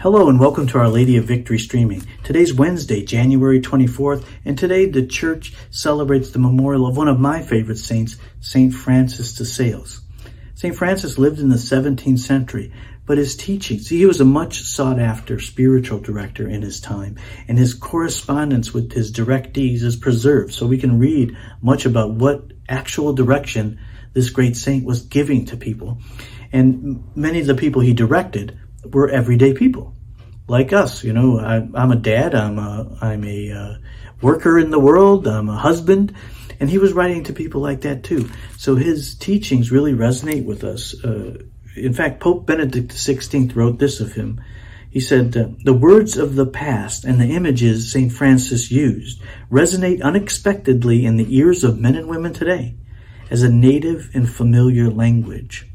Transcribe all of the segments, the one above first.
Hello and welcome to Our Lady of Victory streaming. Today's Wednesday, January 24th, and today the church celebrates the memorial of one of my favorite saints, St. Francis de Sales. St. Francis lived in the 17th century, but his teachings, he was a much sought after spiritual director in his time, and his correspondence with his directees is preserved, so we can read much about what actual direction this great saint was giving to people. And many of the people he directed were everyday people like us. You know, I, am a dad. I'm a I'm a uh, worker in the world. I'm a husband, and he was writing to people like that too. So his teachings really resonate with us. Uh, in fact, Pope Benedict XVI wrote this of him. He said, uh, The words of the past and the images St. Francis used resonate unexpectedly in the ears of men and women today as a native and familiar language.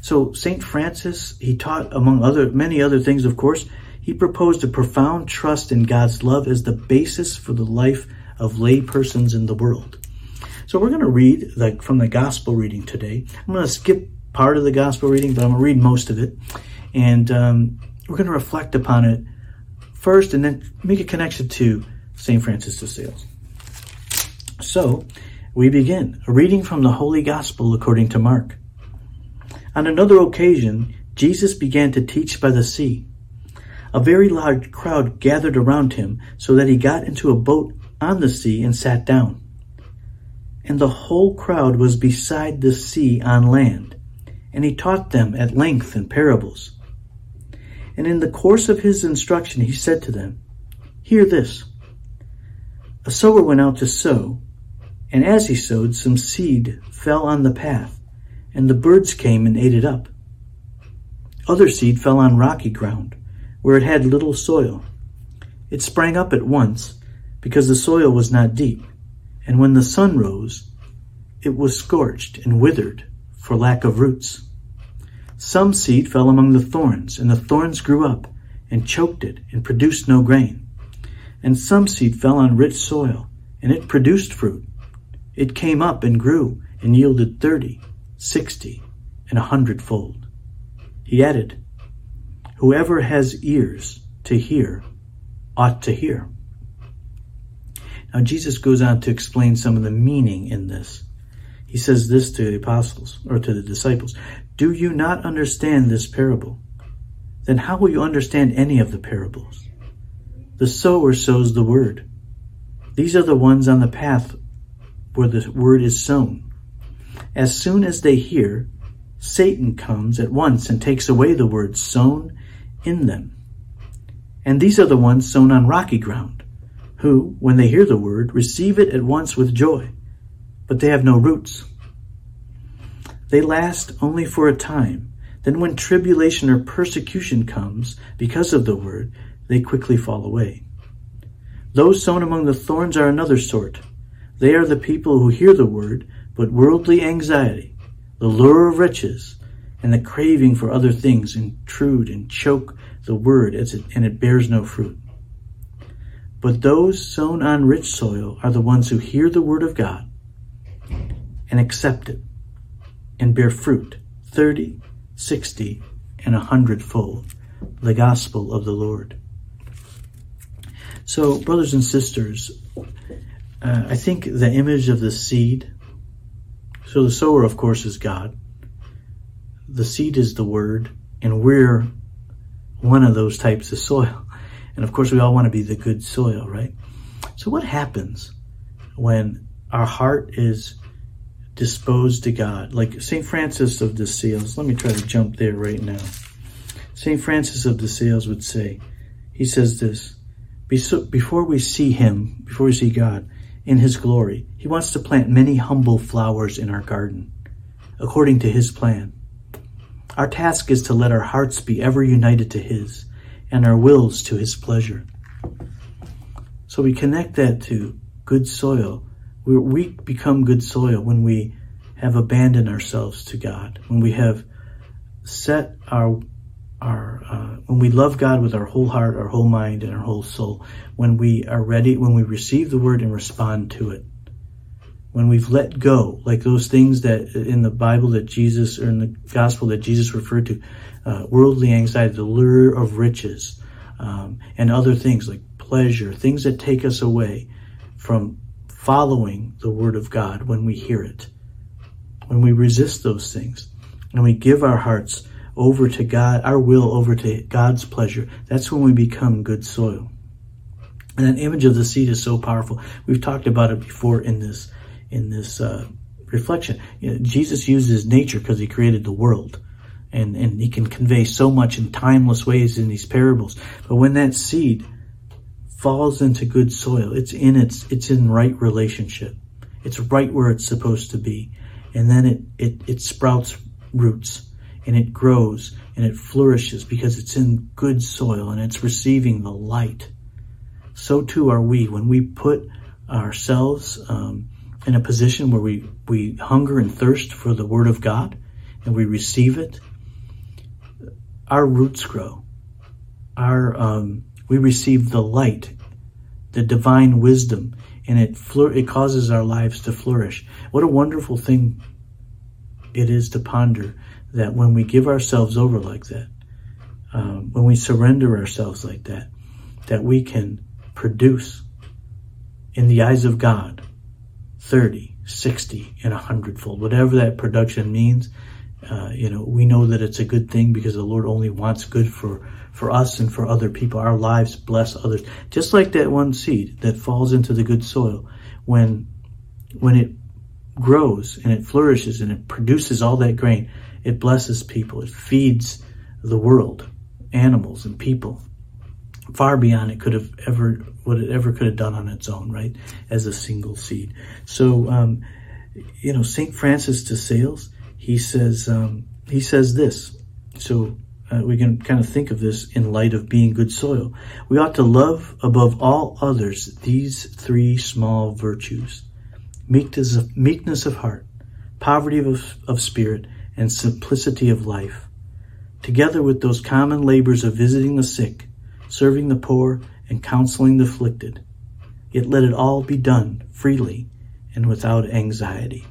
So St. Francis, he taught among other many other things, of course, he proposed a profound trust in God's love as the basis for the life of lay persons in the world. So we're going to read the, from the gospel reading today. I'm going to skip part of the gospel reading, but I'm going to read most of it. And um, we're going to reflect upon it first and then make a connection to St. Francis de Sales. So we begin a reading from the Holy Gospel according to Mark. On another occasion, Jesus began to teach by the sea. A very large crowd gathered around him so that he got into a boat on the sea and sat down. And the whole crowd was beside the sea on land, and he taught them at length in parables. And in the course of his instruction he said to them, Hear this. A sower went out to sow, and as he sowed, some seed fell on the path and the birds came and ate it up. Other seed fell on rocky ground, where it had little soil. It sprang up at once, because the soil was not deep, and when the sun rose, it was scorched and withered for lack of roots. Some seed fell among the thorns, and the thorns grew up and choked it and produced no grain. And some seed fell on rich soil, and it produced fruit. It came up and grew and yielded thirty sixty, and a hundredfold. He added, Whoever has ears to hear ought to hear. Now, Jesus goes on to explain some of the meaning in this. He says this to the apostles or to the disciples Do you not understand this parable? Then how will you understand any of the parables? The sower sows the word. These are the ones on the path where the word is sown. As soon as they hear, Satan comes at once and takes away the word sown in them. And these are the ones sown on rocky ground, who, when they hear the word, receive it at once with joy, but they have no roots. They last only for a time. Then when tribulation or persecution comes because of the word, they quickly fall away. Those sown among the thorns are another sort. They are the people who hear the word, but worldly anxiety, the lure of riches, and the craving for other things intrude and choke the word as it, and it bears no fruit. But those sown on rich soil are the ones who hear the word of God and accept it and bear fruit 30, 60, and a hundredfold. The gospel of the Lord. So, brothers and sisters, uh, I think the image of the seed so the sower, of course, is God. The seed is the word, and we're one of those types of soil. And of course, we all want to be the good soil, right? So what happens when our heart is disposed to God? Like St. Francis of the Sales, let me try to jump there right now. St. Francis of the Sales would say, he says this, before we see him, before we see God, in His glory. He wants to plant many humble flowers in our garden, according to His plan. Our task is to let our hearts be ever united to His and our wills to His pleasure. So we connect that to good soil. We become good soil when we have abandoned ourselves to God, when we have set our our uh, when we love God with our whole heart, our whole mind, and our whole soul, when we are ready, when we receive the word and respond to it, when we've let go, like those things that in the Bible that Jesus, or in the gospel that Jesus referred to, uh, worldly anxiety, the lure of riches, um, and other things like pleasure, things that take us away from following the word of God when we hear it. When we resist those things and we give our hearts over to God, our will over to God's pleasure, that's when we become good soil. And that image of the seed is so powerful. We've talked about it before in this in this uh, reflection. You know, Jesus uses nature because he created the world. And, and he can convey so much in timeless ways in these parables. But when that seed falls into good soil, it's in its, it's in right relationship. It's right where it's supposed to be. And then it, it, it sprouts roots and it grows and it flourishes because it's in good soil and it's receiving the light. So too are we when we put ourselves um, in a position where we, we hunger and thirst for the word of God and we receive it. Our roots grow. Our um, we receive the light, the divine wisdom, and it it causes our lives to flourish. What a wonderful thing it is to ponder that when we give ourselves over like that, um, when we surrender ourselves like that, that we can produce in the eyes of God 30, 60, and a hundredfold, whatever that production means. Uh, you know, we know that it's a good thing because the Lord only wants good for, for us and for other people. Our lives bless others. Just like that one seed that falls into the good soil. When, when it grows and it flourishes and it produces all that grain, it blesses people. It feeds the world, animals and people far beyond it could have ever, what it ever could have done on its own, right? As a single seed. So, um, you know, St. Francis de Sales, he says, um, he says this. So uh, we can kind of think of this in light of being good soil. We ought to love above all others these three small virtues. Meekness of, meekness of heart, poverty of, of spirit, and simplicity of life, together with those common labors of visiting the sick, serving the poor, and counseling the afflicted. Yet let it all be done freely and without anxiety.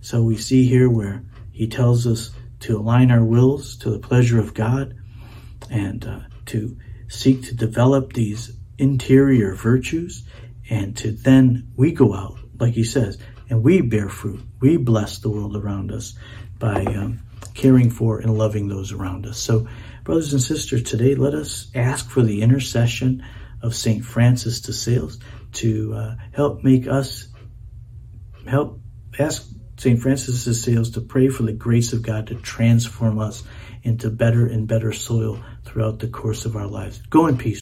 So we see here where he tells us to align our wills to the pleasure of God and uh, to seek to develop these interior virtues and to then we go out, like he says, and we bear fruit. We bless the world around us by um, caring for and loving those around us. So, brothers and sisters, today let us ask for the intercession of St. Francis de Sales to uh, help make us, help ask St. Francis de Sales to pray for the grace of God to transform us into better and better soil throughout the course of our lives. Go in peace.